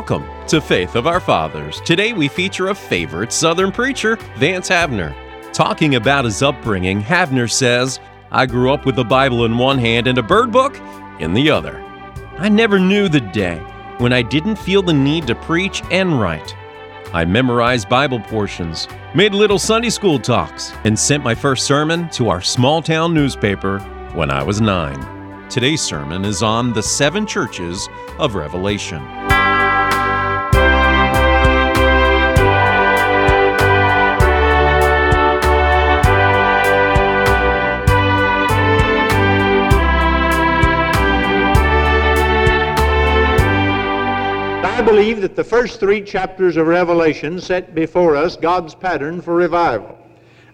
Welcome to Faith of Our Fathers. Today we feature a favorite Southern preacher, Vance Havner. Talking about his upbringing, Havner says, I grew up with the Bible in one hand and a bird book in the other. I never knew the day when I didn't feel the need to preach and write. I memorized Bible portions, made little Sunday school talks, and sent my first sermon to our small town newspaper when I was nine. Today's sermon is on the seven churches of Revelation. I believe that the first three chapters of Revelation set before us God's pattern for revival.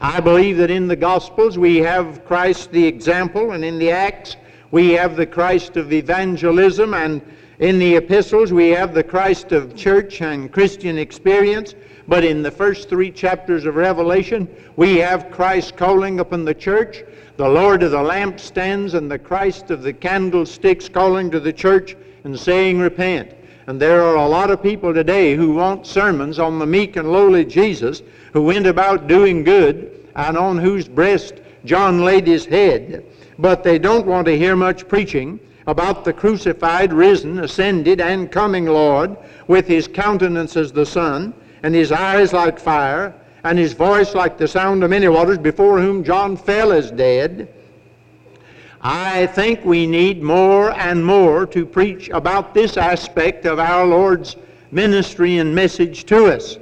I believe that in the Gospels we have Christ the example, and in the Acts we have the Christ of evangelism, and in the epistles we have the Christ of church and Christian experience. But in the first three chapters of Revelation, we have Christ calling upon the church, the Lord of the lampstands, and the Christ of the candlesticks calling to the church and saying, Repent. And there are a lot of people today who want sermons on the meek and lowly Jesus who went about doing good and on whose breast John laid his head. But they don't want to hear much preaching about the crucified, risen, ascended, and coming Lord with his countenance as the sun and his eyes like fire and his voice like the sound of many waters before whom John fell as dead I think we need more and more to preach about this aspect of our Lord's ministry and message to us.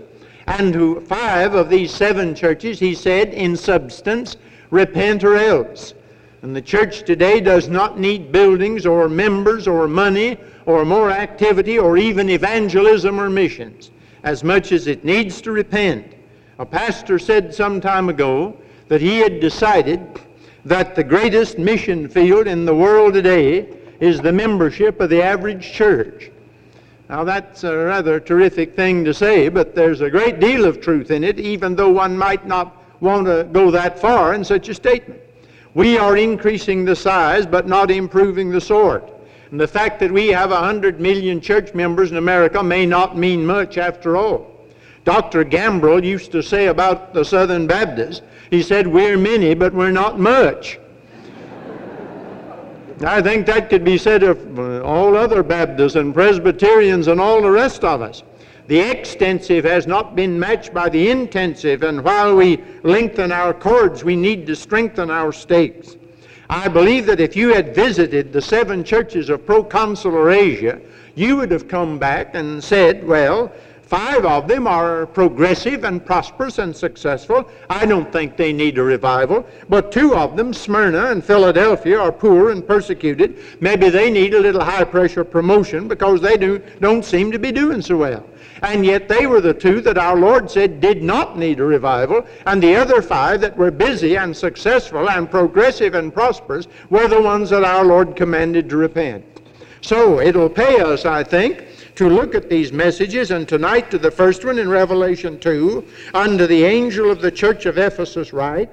And to five of these seven churches, he said, in substance, repent or else. And the church today does not need buildings or members or money or more activity or even evangelism or missions as much as it needs to repent. A pastor said some time ago that he had decided that the greatest mission field in the world today is the membership of the average church. Now, that's a rather terrific thing to say, but there's a great deal of truth in it, even though one might not want to go that far in such a statement. We are increasing the size, but not improving the sort. And the fact that we have 100 million church members in America may not mean much after all. Dr. Gambrell used to say about the Southern Baptists, he said, We're many, but we're not much. I think that could be said of uh, all other Baptists and Presbyterians and all the rest of us. The extensive has not been matched by the intensive, and while we lengthen our cords, we need to strengthen our stakes. I believe that if you had visited the seven churches of proconsular Asia, you would have come back and said, Well, Five of them are progressive and prosperous and successful. I don't think they need a revival. But two of them, Smyrna and Philadelphia, are poor and persecuted. Maybe they need a little high pressure promotion because they do, don't seem to be doing so well. And yet they were the two that our Lord said did not need a revival. And the other five that were busy and successful and progressive and prosperous were the ones that our Lord commanded to repent. So it'll pay us, I think, to look at these messages, and tonight to the first one in Revelation 2, unto the angel of the church of Ephesus write,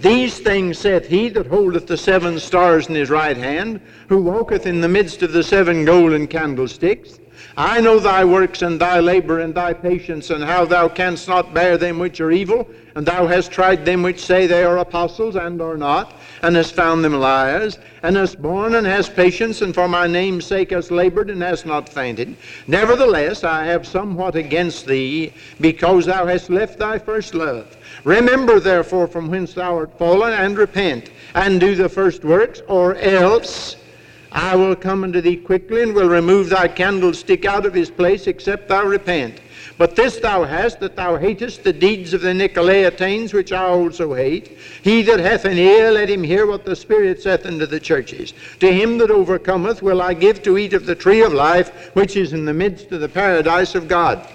These things saith he that holdeth the seven stars in his right hand, who walketh in the midst of the seven golden candlesticks. I know thy works and thy labor and thy patience, and how thou canst not bear them which are evil, and thou hast tried them which say they are apostles and are not, and hast found them liars, and hast borne and hast patience, and for my name's sake hast labored and hast not fainted. Nevertheless, I have somewhat against thee, because thou hast left thy first love. Remember therefore from whence thou art fallen, and repent, and do the first works, or else I will come unto thee quickly, and will remove thy candlestick out of his place, except thou repent. But this thou hast, that thou hatest the deeds of the Nicolaitanes, which I also hate. He that hath an ear, let him hear what the Spirit saith unto the churches. To him that overcometh will I give to eat of the tree of life, which is in the midst of the paradise of God.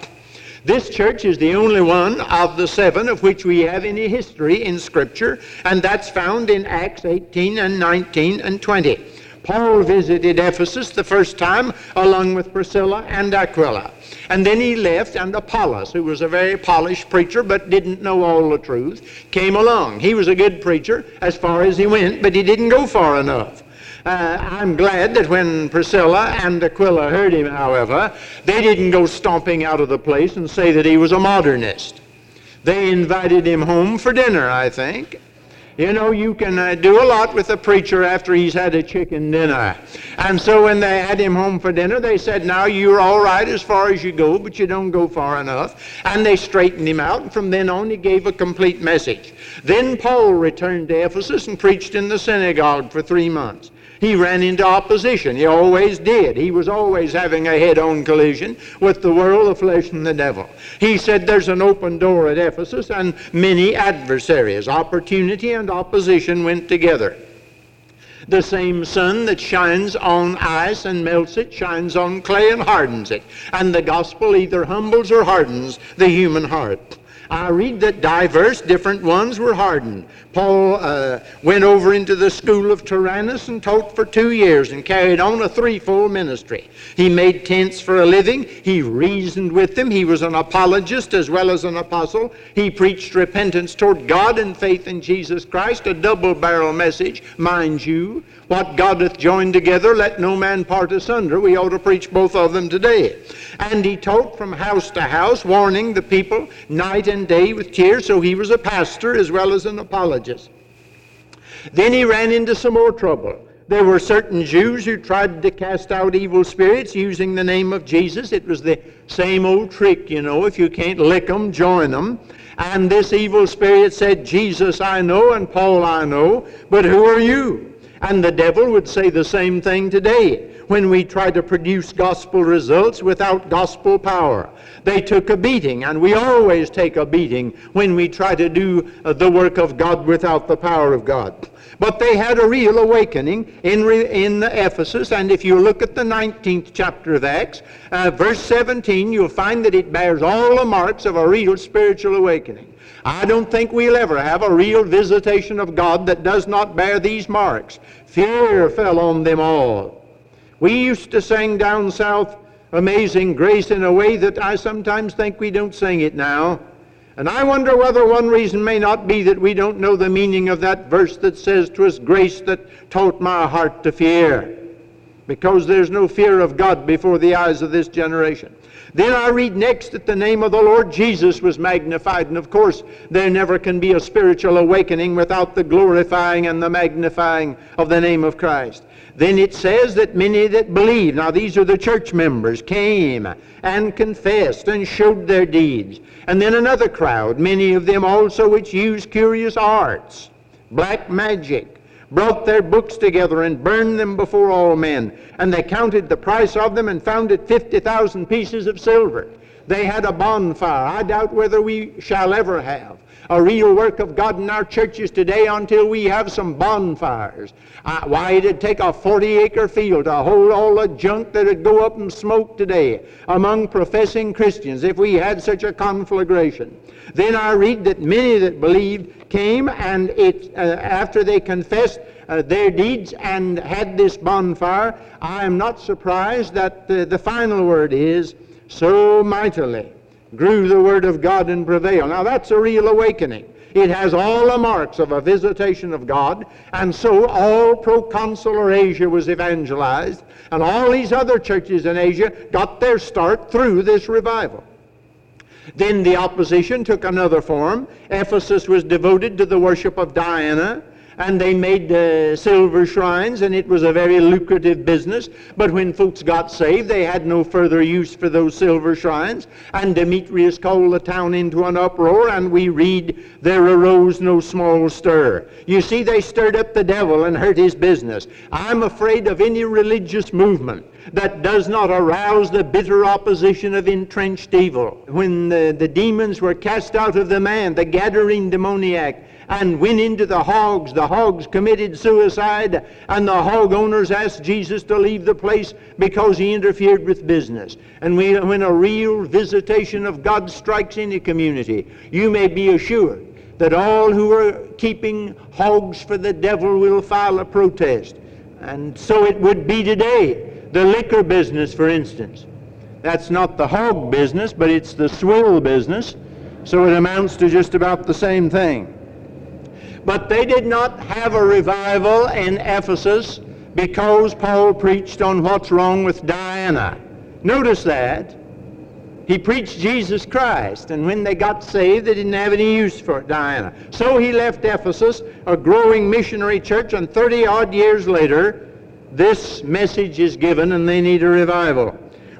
This church is the only one of the seven of which we have any history in Scripture, and that's found in Acts 18 and 19 and 20. Paul visited Ephesus the first time along with Priscilla and Aquila. And then he left, and Apollos, who was a very polished preacher but didn't know all the truth, came along. He was a good preacher as far as he went, but he didn't go far enough. Uh, I'm glad that when Priscilla and Aquila heard him, however, they didn't go stomping out of the place and say that he was a modernist. They invited him home for dinner, I think. You know, you can uh, do a lot with a preacher after he's had a chicken dinner. And so when they had him home for dinner, they said, Now you're all right as far as you go, but you don't go far enough. And they straightened him out, and from then on he gave a complete message. Then Paul returned to Ephesus and preached in the synagogue for three months he ran into opposition. He always did. He was always having a head on collision with the world, the flesh, and the devil. He said there's an open door at Ephesus and many adversaries. Opportunity and opposition went together. The same sun that shines on ice and melts it shines on clay and hardens it. And the gospel either humbles or hardens the human heart. I read that diverse different ones were hardened. Paul uh, went over into the school of Tyrannus and taught for two years and carried on a threefold ministry. He made tents for a living. He reasoned with them. He was an apologist as well as an apostle. He preached repentance toward God and faith in Jesus Christ, a double barrel message, mind you. What God hath joined together, let no man part asunder. We ought to preach both of them today. And he taught from house to house, warning the people night and day with tears. So he was a pastor as well as an apologist. Then he ran into some more trouble. There were certain Jews who tried to cast out evil spirits using the name of Jesus. It was the same old trick, you know. If you can't lick them, join them. And this evil spirit said, Jesus I know and Paul I know, but who are you? And the devil would say the same thing today when we try to produce gospel results without gospel power. They took a beating, and we always take a beating when we try to do uh, the work of God without the power of God. But they had a real awakening in, in Ephesus, and if you look at the 19th chapter of Acts, uh, verse 17, you'll find that it bears all the marks of a real spiritual awakening. I don't think we'll ever have a real visitation of God that does not bear these marks. Fear fell on them all. We used to sing down south Amazing Grace in a way that I sometimes think we don't sing it now. And I wonder whether one reason may not be that we don't know the meaning of that verse that says, "'Twas grace that taught my heart to fear." Because there's no fear of God before the eyes of this generation. Then I read next that the name of the Lord Jesus was magnified. And of course, there never can be a spiritual awakening without the glorifying and the magnifying of the name of Christ. Then it says that many that believed, now these are the church members, came and confessed and showed their deeds. And then another crowd, many of them also which used curious arts, black magic, brought their books together and burned them before all men. And they counted the price of them and found it 50,000 pieces of silver. They had a bonfire. I doubt whether we shall ever have a real work of God in our churches today until we have some bonfires. Uh, why, it'd take a 40 acre field to hold all the junk that'd go up and smoke today among professing Christians if we had such a conflagration. Then I read that many that believed came and it, uh, after they confessed uh, their deeds and had this bonfire, I am not surprised that uh, the final word is so mightily grew the word of God and prevailed. Now that's a real awakening. It has all the marks of a visitation of God, and so all proconsular Asia was evangelized, and all these other churches in Asia got their start through this revival. Then the opposition took another form. Ephesus was devoted to the worship of Diana and they made uh, silver shrines, and it was a very lucrative business. But when folks got saved, they had no further use for those silver shrines, and Demetrius called the town into an uproar, and we read, There arose no small stir. You see, they stirred up the devil and hurt his business. I'm afraid of any religious movement that does not arouse the bitter opposition of entrenched evil. When the, the demons were cast out of the man, the Gadarene demoniac, and went into the hogs. The hogs committed suicide, and the hog owners asked Jesus to leave the place because he interfered with business. And when a real visitation of God strikes any community, you may be assured that all who are keeping hogs for the devil will file a protest. And so it would be today. The liquor business, for instance. That's not the hog business, but it's the swill business. So it amounts to just about the same thing. But they did not have a revival in Ephesus because Paul preached on what's wrong with Diana. Notice that. He preached Jesus Christ, and when they got saved, they didn't have any use for Diana. So he left Ephesus, a growing missionary church, and 30 odd years later, this message is given, and they need a revival.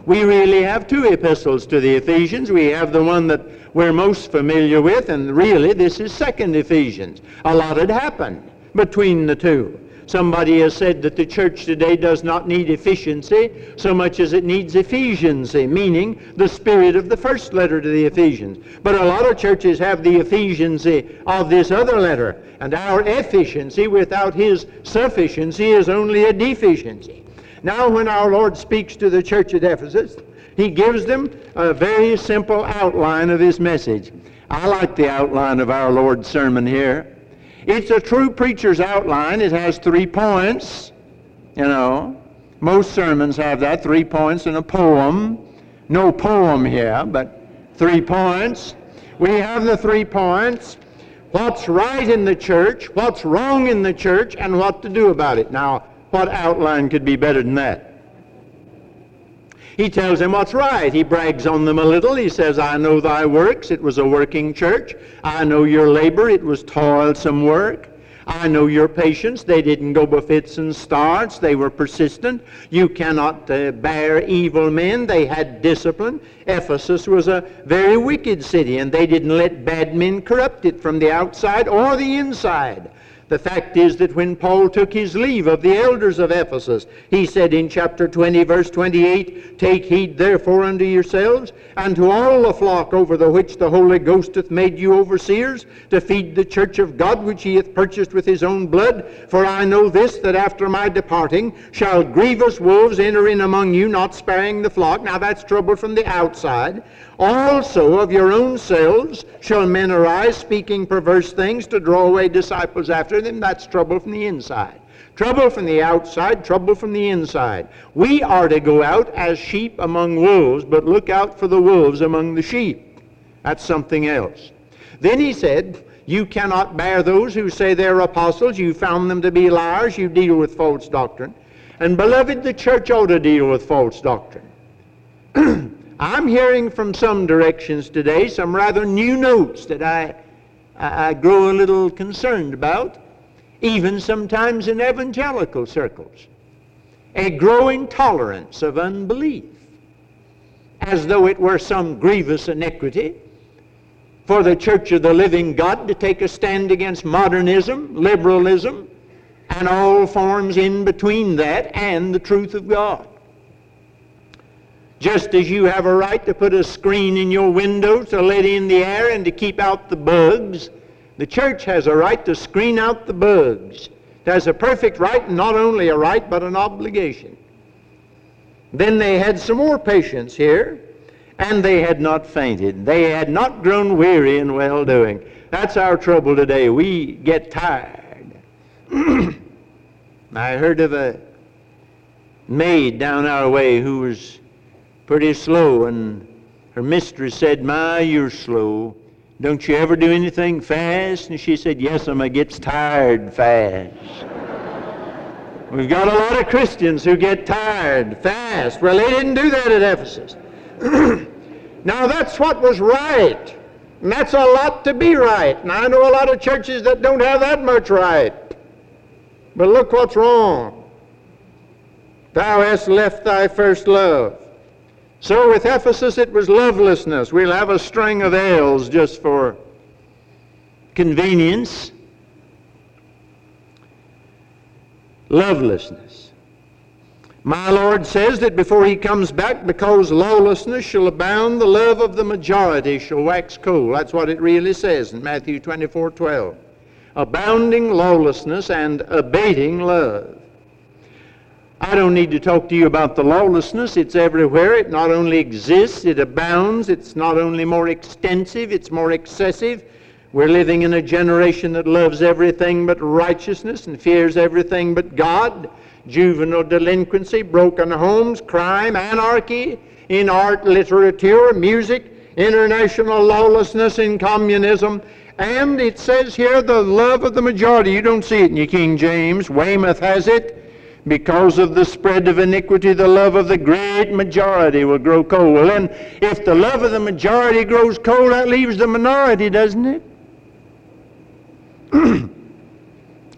We really have two epistles to the Ephesians. We have the one that we're most familiar with, and really this is Second Ephesians. A lot had happened between the two. Somebody has said that the church today does not need efficiency so much as it needs Ephesiancy, meaning the spirit of the first letter to the Ephesians. But a lot of churches have the Ephesiancy of this other letter, and our efficiency without his sufficiency is only a deficiency. Now, when our Lord speaks to the church at Ephesus, he gives them a very simple outline of his message. I like the outline of our Lord's sermon here. It's a true preacher's outline. It has three points, you know. Most sermons have that, three points in a poem. No poem here, but three points. We have the three points. What's right in the church, what's wrong in the church, and what to do about it. Now, what outline could be better than that? He tells them what's right. He brags on them a little. He says, I know thy works. It was a working church. I know your labor. It was toilsome work. I know your patience. They didn't go by fits and starts. They were persistent. You cannot uh, bear evil men. They had discipline. Ephesus was a very wicked city, and they didn't let bad men corrupt it from the outside or the inside. The fact is that when Paul took his leave of the elders of Ephesus, he said in chapter 20, verse 28, Take heed therefore unto yourselves and to all the flock over the which the Holy Ghost hath made you overseers, to feed the church of God which he hath purchased with his own blood. For I know this, that after my departing shall grievous wolves enter in among you, not sparing the flock. Now that's trouble from the outside. Also of your own selves shall men arise, speaking perverse things to draw away disciples after them. That's trouble from the inside. Trouble from the outside, trouble from the inside. We are to go out as sheep among wolves, but look out for the wolves among the sheep. That's something else. Then he said, You cannot bear those who say they're apostles. You found them to be liars. You deal with false doctrine. And beloved, the church ought to deal with false doctrine. I'm hearing from some directions today some rather new notes that I, I, I grow a little concerned about, even sometimes in evangelical circles. A growing tolerance of unbelief, as though it were some grievous iniquity for the Church of the Living God to take a stand against modernism, liberalism, and all forms in between that and the truth of God. Just as you have a right to put a screen in your window to let in the air and to keep out the bugs, the church has a right to screen out the bugs. It has a perfect right, and not only a right, but an obligation. Then they had some more patience here, and they had not fainted. They had not grown weary in well doing. That's our trouble today. We get tired. I heard of a maid down our way who was pretty slow, and her mistress said, My, you're slow. Don't you ever do anything fast? And she said, Yes, I gets tired fast. We've got a lot of Christians who get tired fast. Well, they didn't do that at Ephesus. now, that's what was right. And that's a lot to be right. And I know a lot of churches that don't have that much right. But look what's wrong. Thou hast left thy first love. So with Ephesus, it was lovelessness. We'll have a string of ales just for convenience. Lovelessness. My Lord says that before he comes back, because lawlessness shall abound, the love of the majority shall wax cold. That's what it really says in Matthew 24 12. Abounding lawlessness and abating love. I don't need to talk to you about the lawlessness. It's everywhere. It not only exists, it abounds. It's not only more extensive, it's more excessive. We're living in a generation that loves everything but righteousness and fears everything but God. Juvenile delinquency, broken homes, crime, anarchy in art, literature, music, international lawlessness in communism. And it says here the love of the majority. You don't see it in your King James. Weymouth has it Because of the spread of iniquity, the love of the great majority will grow cold. Well, then, if the love of the majority grows cold, that leaves the minority, doesn't it?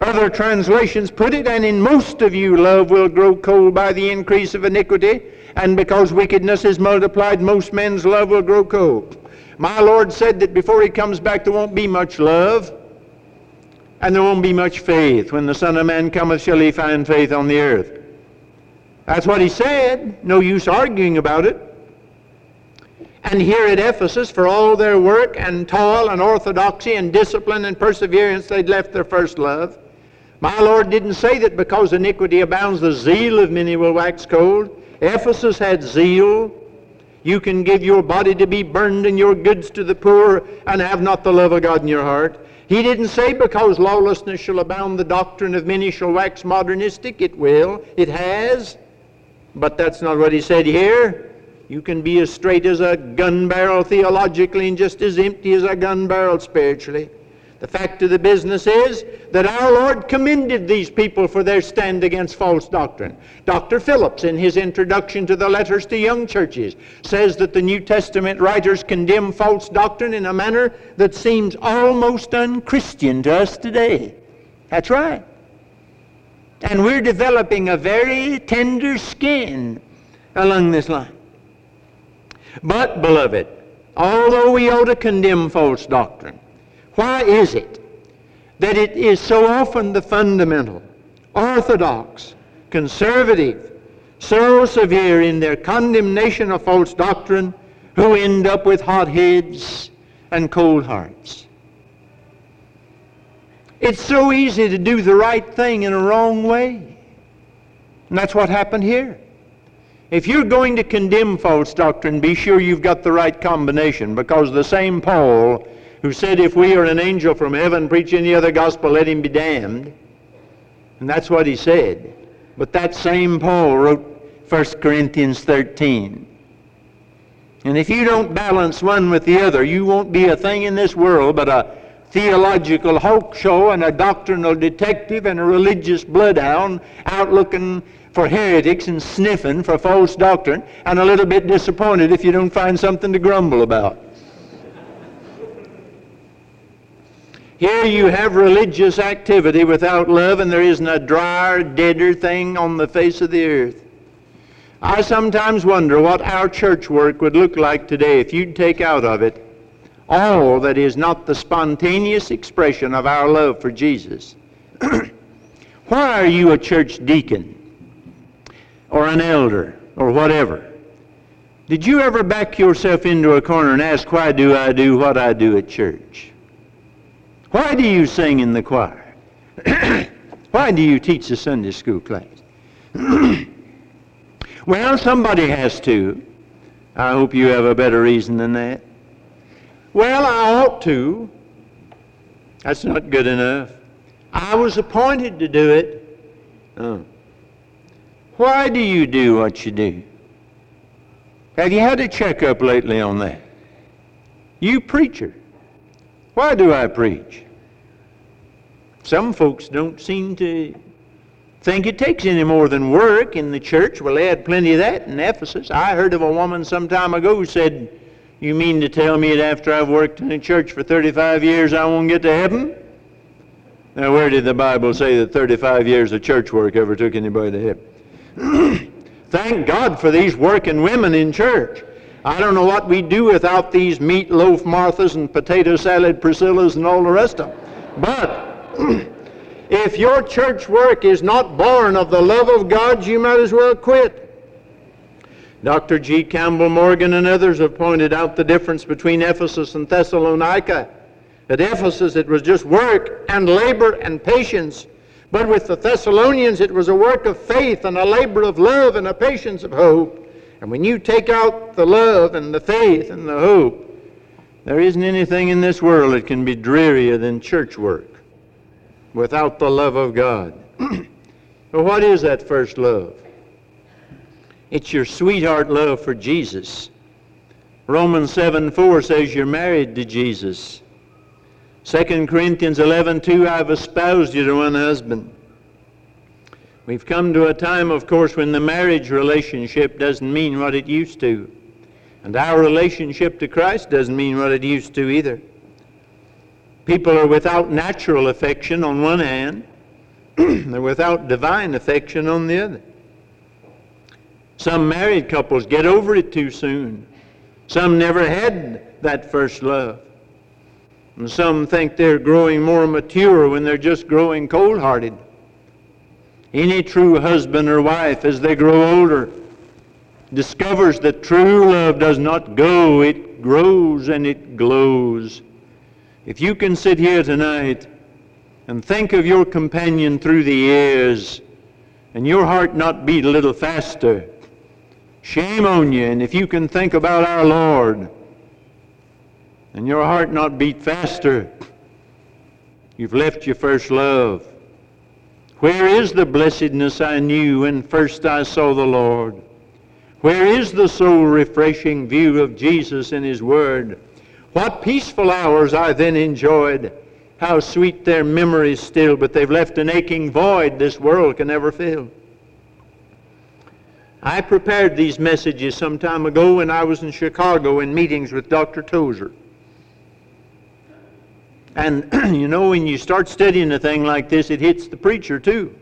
Other translations put it, and in most of you love will grow cold by the increase of iniquity, and because wickedness is multiplied, most men's love will grow cold. My Lord said that before he comes back, there won't be much love. And there won't be much faith. When the Son of Man cometh, shall he find faith on the earth? That's what he said. No use arguing about it. And here at Ephesus, for all their work and toil and orthodoxy and discipline and perseverance, they'd left their first love. My Lord didn't say that because iniquity abounds, the zeal of many will wax cold. Ephesus had zeal. You can give your body to be burned and your goods to the poor and have not the love of God in your heart. He didn't say because lawlessness shall abound, the doctrine of many shall wax modernistic. It will. It has. But that's not what he said here. You can be as straight as a gun barrel theologically and just as empty as a gun barrel spiritually. The fact of the business is that our Lord commended these people for their stand against false doctrine. Dr. Phillips, in his introduction to the letters to young churches, says that the New Testament writers condemn false doctrine in a manner that seems almost unchristian to us today. That's right. And we're developing a very tender skin along this line. But, beloved, although we ought to condemn false doctrine, why is it that it is so often the fundamental, orthodox, conservative, so severe in their condemnation of false doctrine who end up with hot heads and cold hearts? It's so easy to do the right thing in a wrong way. And that's what happened here. If you're going to condemn false doctrine, be sure you've got the right combination because the same Paul who said, If we are an angel from heaven preach any other gospel, let him be damned. And that's what he said. But that same Paul wrote 1 Corinthians 13. And if you don't balance one with the other, you won't be a thing in this world but a theological Hawkshaw and a doctrinal detective and a religious bloodhound out looking for heretics and sniffing for false doctrine and a little bit disappointed if you don't find something to grumble about. Here you have religious activity without love, and there isn't a drier, deader thing on the face of the earth. I sometimes wonder what our church work would look like today if you'd take out of it all that is not the spontaneous expression of our love for Jesus. why are you a church deacon or an elder or whatever? Did you ever back yourself into a corner and ask, why do I do what I do at church? Why do you sing in the choir? Why do you teach the Sunday school class? well, somebody has to. I hope you have a better reason than that. Well, I ought to. That's not good enough. I was appointed to do it. Oh. Why do you do what you do? Have you had a checkup lately on that? You preacher. Why do I preach? Some folks don't seem to think it takes any more than work in the church. Well, they had plenty of that in Ephesus. I heard of a woman some time ago who said, You mean to tell me that after I've worked in a church for 35 years I won't get to heaven? Now, where did the Bible say that 35 years of church work ever took anybody to heaven? Thank God for these working women in church. I don't know what we'd do without these meatloaf Marthas and potato salad Priscillas and all the rest of them. But if your church work is not born of the love of God, you might as well quit. Dr. G. Campbell Morgan and others have pointed out the difference between Ephesus and Thessalonica. At Ephesus, it was just work and labor and patience. But with the Thessalonians, it was a work of faith and a labor of love and a patience of hope. And when you take out the love and the faith and the hope, there isn't anything in this world that can be drearier than church work without the love of God. well, what is that first love? It's your sweetheart love for Jesus. Romans 7 4 says you're married to Jesus. 2 Corinthians 11 2, I've espoused you to one husband. We've come to a time, of course, when the marriage relationship doesn't mean what it used to. And our relationship to Christ doesn't mean what it used to either. People are without natural affection on one hand, they're without divine affection on the other. Some married couples get over it too soon. Some never had that first love. And some think they're growing more mature when they're just growing cold hearted. Any true husband or wife, as they grow older, discovers that true love does not go, it grows and it glows. If you can sit here tonight and think of your companion through the years and your heart not beat a little faster, shame on you. And if you can think about our Lord and your heart not beat faster, you've left your first love. Where is the blessedness I knew when first I saw the Lord? Where is the soul refreshing view of Jesus and His Word? What peaceful hours I then enjoyed. How sweet their memories still, but they've left an aching void this world can never fill. I prepared these messages some time ago when I was in Chicago in meetings with Dr. Tozer. And you know, when you start studying a thing like this, it hits the preacher too.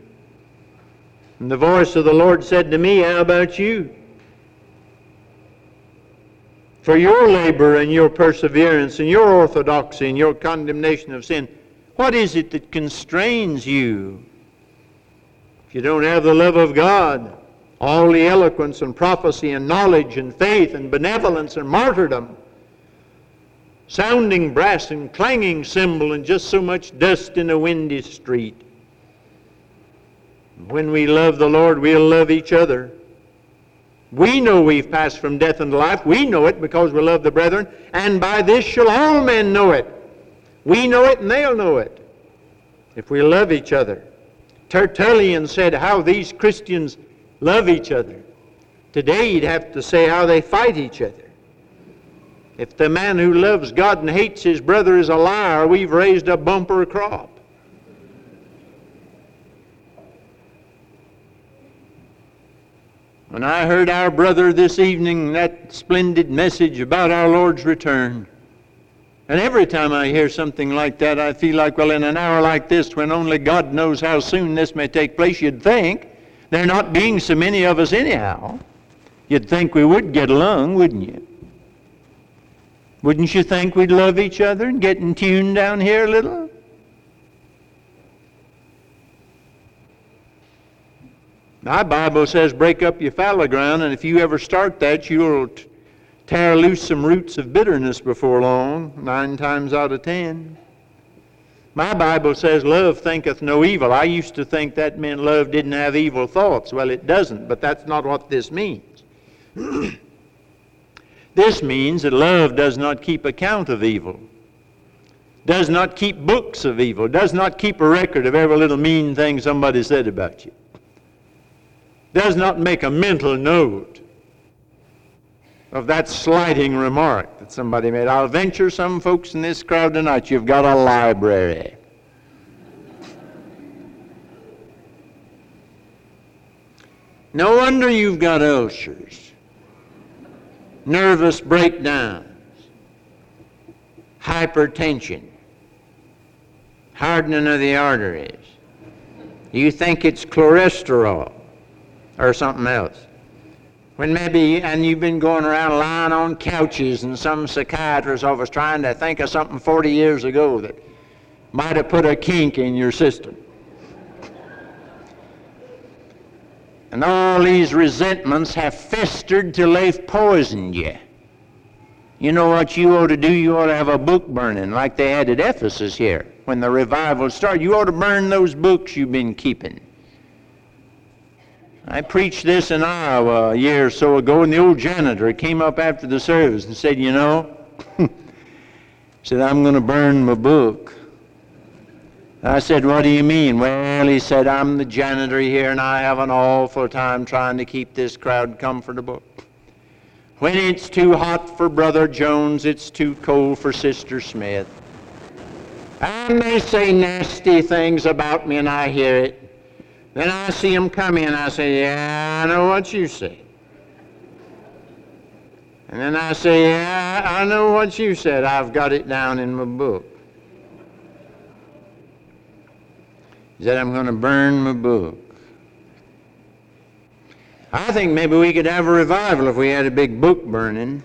And the voice of the Lord said to me, How about you? For your labor and your perseverance and your orthodoxy and your condemnation of sin, what is it that constrains you? If you don't have the love of God, all the eloquence and prophecy and knowledge and faith and benevolence and martyrdom, sounding brass and clanging cymbal and just so much dust in a windy street. When we love the Lord, we'll love each other. We know we've passed from death unto life. We know it because we love the brethren. And by this shall all men know it. We know it and they'll know it. If we love each other. Tertullian said how these Christians love each other. Today you'd have to say how they fight each other. If the man who loves God and hates his brother is a liar, we've raised a bumper crop. When I heard our brother this evening, that splendid message about our Lord's return, and every time I hear something like that, I feel like, well, in an hour like this, when only God knows how soon this may take place, you'd think, there not being so many of us anyhow, you'd think we would get along, wouldn't you? Wouldn't you think we'd love each other and get in tune down here a little? My Bible says break up your fallow ground, and if you ever start that, you'll t- tear loose some roots of bitterness before long, nine times out of ten. My Bible says love thinketh no evil. I used to think that meant love didn't have evil thoughts. Well, it doesn't, but that's not what this means. This means that love does not keep account of evil, does not keep books of evil, does not keep a record of every little mean thing somebody said about you, does not make a mental note of that slighting remark that somebody made. I'll venture some folks in this crowd tonight, you've got a library. No wonder you've got ulcers nervous breakdowns, hypertension, hardening of the arteries. You think it's cholesterol or something else. When maybe, and you've been going around lying on couches in some psychiatrist's office trying to think of something 40 years ago that might have put a kink in your system. And all these resentments have festered till they've poisoned you. You know what you ought to do? You ought to have a book burning like they had at Ephesus here when the revival started. You ought to burn those books you've been keeping. I preached this in Iowa a year or so ago, and the old janitor came up after the service and said, You know, said, I'm going to burn my book. I said, What do you mean? Well, he said, I'm the janitor here and I have an awful time trying to keep this crowd comfortable. When it's too hot for Brother Jones, it's too cold for Sister Smith. And they say nasty things about me and I hear it. Then I see him come in. I say, Yeah, I know what you said. And then I say, Yeah, I know what you said. I've got it down in my book. He said, I'm going to burn my book. I think maybe we could have a revival if we had a big book burning.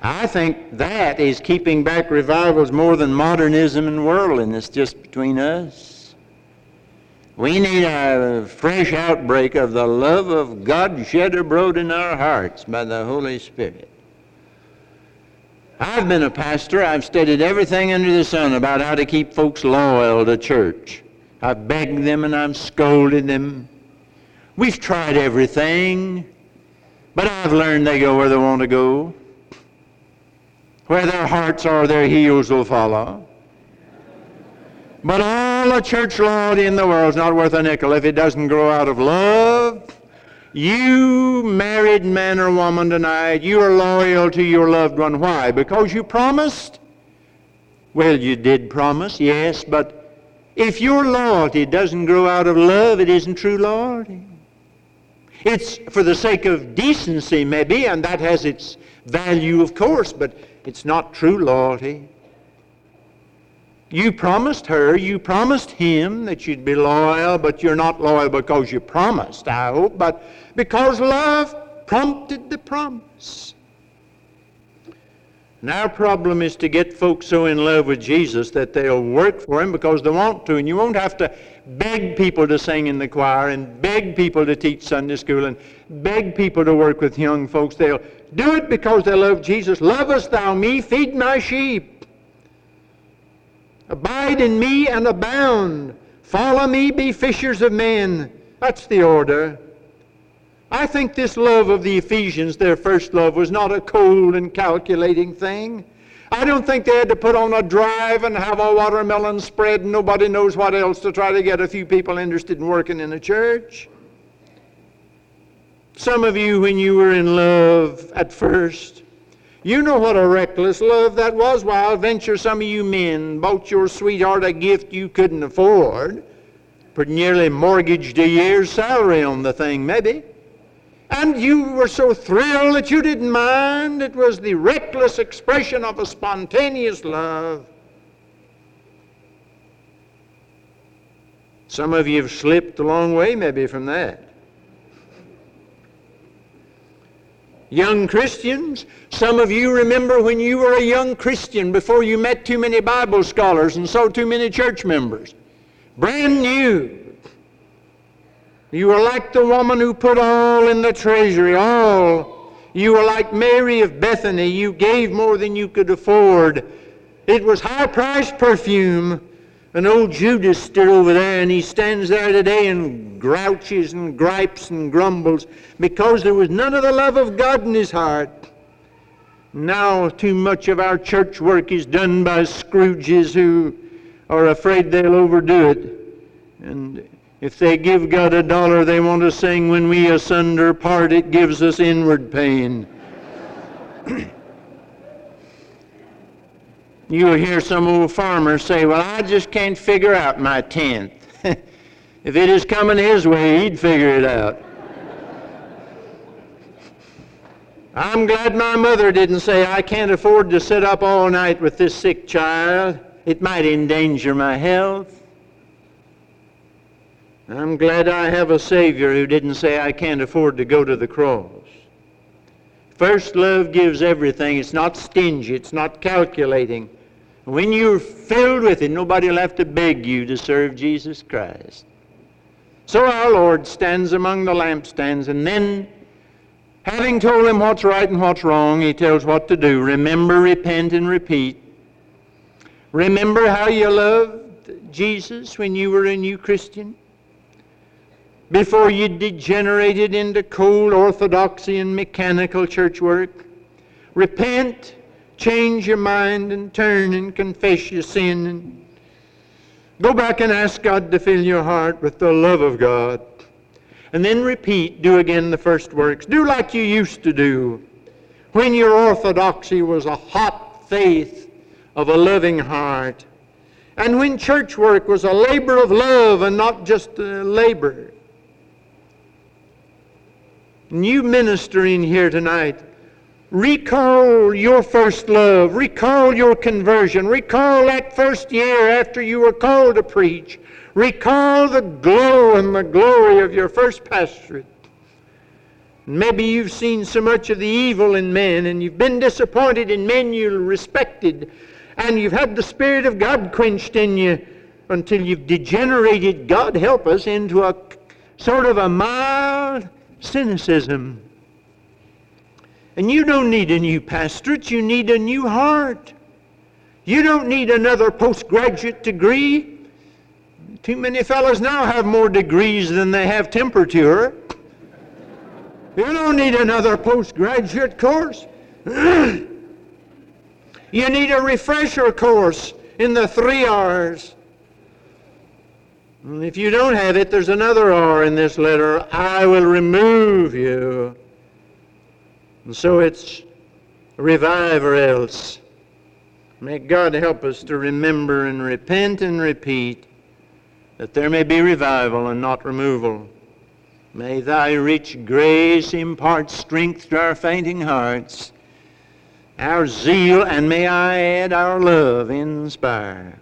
I think that is keeping back revivals more than modernism and worldliness just between us. We need a fresh outbreak of the love of God shed abroad in our hearts by the Holy Spirit. I've been a pastor. I've studied everything under the sun about how to keep folks loyal to church. I've begged them and I've scolded them. We've tried everything, but I've learned they go where they want to go. Where their hearts are, their heels will follow. But all the church loyalty in the world is not worth a nickel if it doesn't grow out of love. You married man or woman tonight, you are loyal to your loved one. Why? Because you promised? Well, you did promise, yes, but if your loyalty doesn't grow out of love, it isn't true loyalty. It's for the sake of decency, maybe, and that has its value, of course, but it's not true loyalty. You promised her, you promised him that you'd be loyal, but you're not loyal because you promised, I hope, but because love prompted the promise. And our problem is to get folks so in love with Jesus that they'll work for him because they want to. And you won't have to beg people to sing in the choir and beg people to teach Sunday school and beg people to work with young folks. They'll do it because they love Jesus. Lovest thou me? Feed my sheep. Abide in me and abound. Follow me, be fishers of men. That's the order. I think this love of the Ephesians, their first love, was not a cold and calculating thing. I don't think they had to put on a drive and have a watermelon spread and nobody knows what else to try to get a few people interested in working in a church. Some of you, when you were in love at first, you know what a reckless love that was. Why, I'll venture some of you men bought your sweetheart a gift you couldn't afford, put nearly mortgaged a year's salary on the thing, maybe. And you were so thrilled that you didn't mind. It was the reckless expression of a spontaneous love. Some of you have slipped a long way, maybe, from that. Young Christians, some of you remember when you were a young Christian before you met too many Bible scholars and saw too many church members. Brand new. You were like the woman who put all in the treasury, all. You were like Mary of Bethany. You gave more than you could afford. It was high priced perfume. And old Judas stood over there, and he stands there today and grouches and gripes and grumbles because there was none of the love of God in his heart. Now, too much of our church work is done by Scrooges who are afraid they'll overdo it. And if they give God a dollar, they want to sing, When we asunder part, it gives us inward pain. You'll hear some old farmer say, Well, I just can't figure out my tenth. if it is coming his way, he'd figure it out. I'm glad my mother didn't say, I can't afford to sit up all night with this sick child. It might endanger my health. I'm glad I have a Savior who didn't say I can't afford to go to the cross. First love gives everything. It's not stingy. It's not calculating. When you're filled with it, nobody will have to beg you to serve Jesus Christ. So our Lord stands among the lampstands, and then, having told him what's right and what's wrong, he tells what to do. Remember, repent, and repeat. Remember how you loved Jesus when you were a new Christian? before you degenerated into cold orthodoxy and mechanical church work. Repent, change your mind, and turn and confess your sin. And go back and ask God to fill your heart with the love of God. And then repeat, do again the first works. Do like you used to do when your orthodoxy was a hot faith of a loving heart and when church work was a labor of love and not just uh, labor. And you ministering here tonight, recall your first love, recall your conversion, recall that first year after you were called to preach, recall the glow and the glory of your first pastorate. Maybe you've seen so much of the evil in men and you've been disappointed in men you respected and you've had the Spirit of God quenched in you until you've degenerated, God help us, into a sort of a mild cynicism. And you don't need a new pastorate, you need a new heart. You don't need another postgraduate degree. Too many fellows now have more degrees than they have temperature. You don't need another postgraduate course. you need a refresher course in the three R's. And if you don't have it, there's another R in this letter. I will remove you. And so it's revive or else. May God help us to remember and repent and repeat that there may be revival and not removal. May thy rich grace impart strength to our fainting hearts, our zeal, and may I add our love inspire.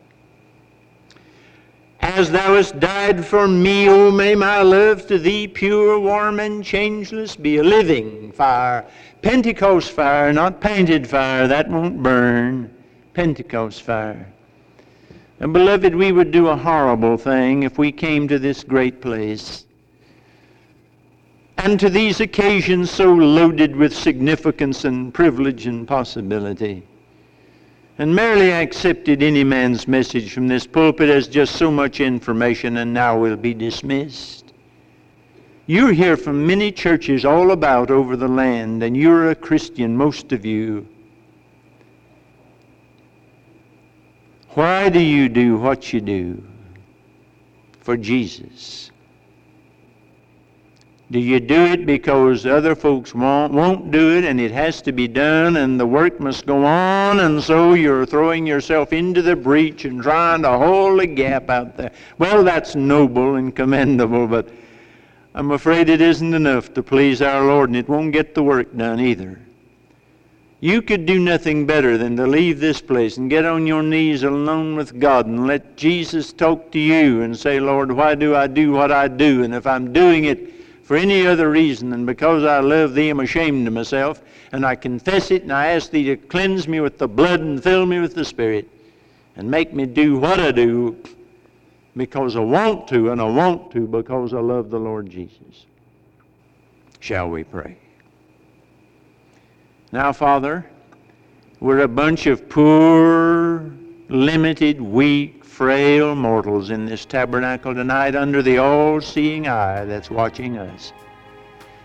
As thou hast died for me, O may my love to thee, pure, warm, and changeless, be a living fire. Pentecost fire, not painted fire, that won't burn. Pentecost fire. And beloved, we would do a horrible thing if we came to this great place and to these occasions so loaded with significance and privilege and possibility, and merely accepted any man's message from this pulpit as just so much information and now will be dismissed. You hear from many churches all about over the land, and you're a Christian, most of you. Why do you do what you do? For Jesus. Do you do it because other folks won't, won't do it and it has to be done and the work must go on and so you're throwing yourself into the breach and trying to hold a gap out there? Well, that's noble and commendable, but I'm afraid it isn't enough to please our Lord and it won't get the work done either. You could do nothing better than to leave this place and get on your knees alone with God and let Jesus talk to you and say, Lord, why do I do what I do? And if I'm doing it, for any other reason than because I love thee, I'm ashamed of myself, and I confess it, and I ask thee to cleanse me with the blood and fill me with the Spirit, and make me do what I do because I want to, and I want to because I love the Lord Jesus. Shall we pray? Now, Father, we're a bunch of poor, limited, weak, frail mortals in this tabernacle tonight under the all seeing eye that's watching us.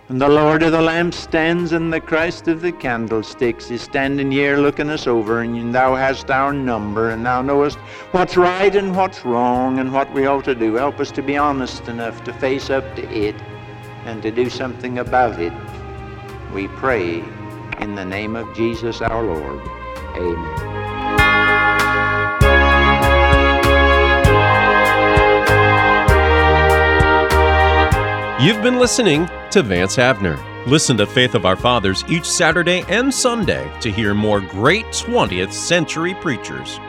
And the Lord of the lampstands and the Christ of the candlesticks is standing here looking us over, and thou hast our number, and thou knowest what's right and what's wrong, and what we ought to do. Help us to be honest enough to face up to it and to do something about it. We pray in the name of Jesus our Lord. Amen. You've been listening to Vance Havner. Listen to Faith of Our Fathers each Saturday and Sunday to hear more great 20th century preachers.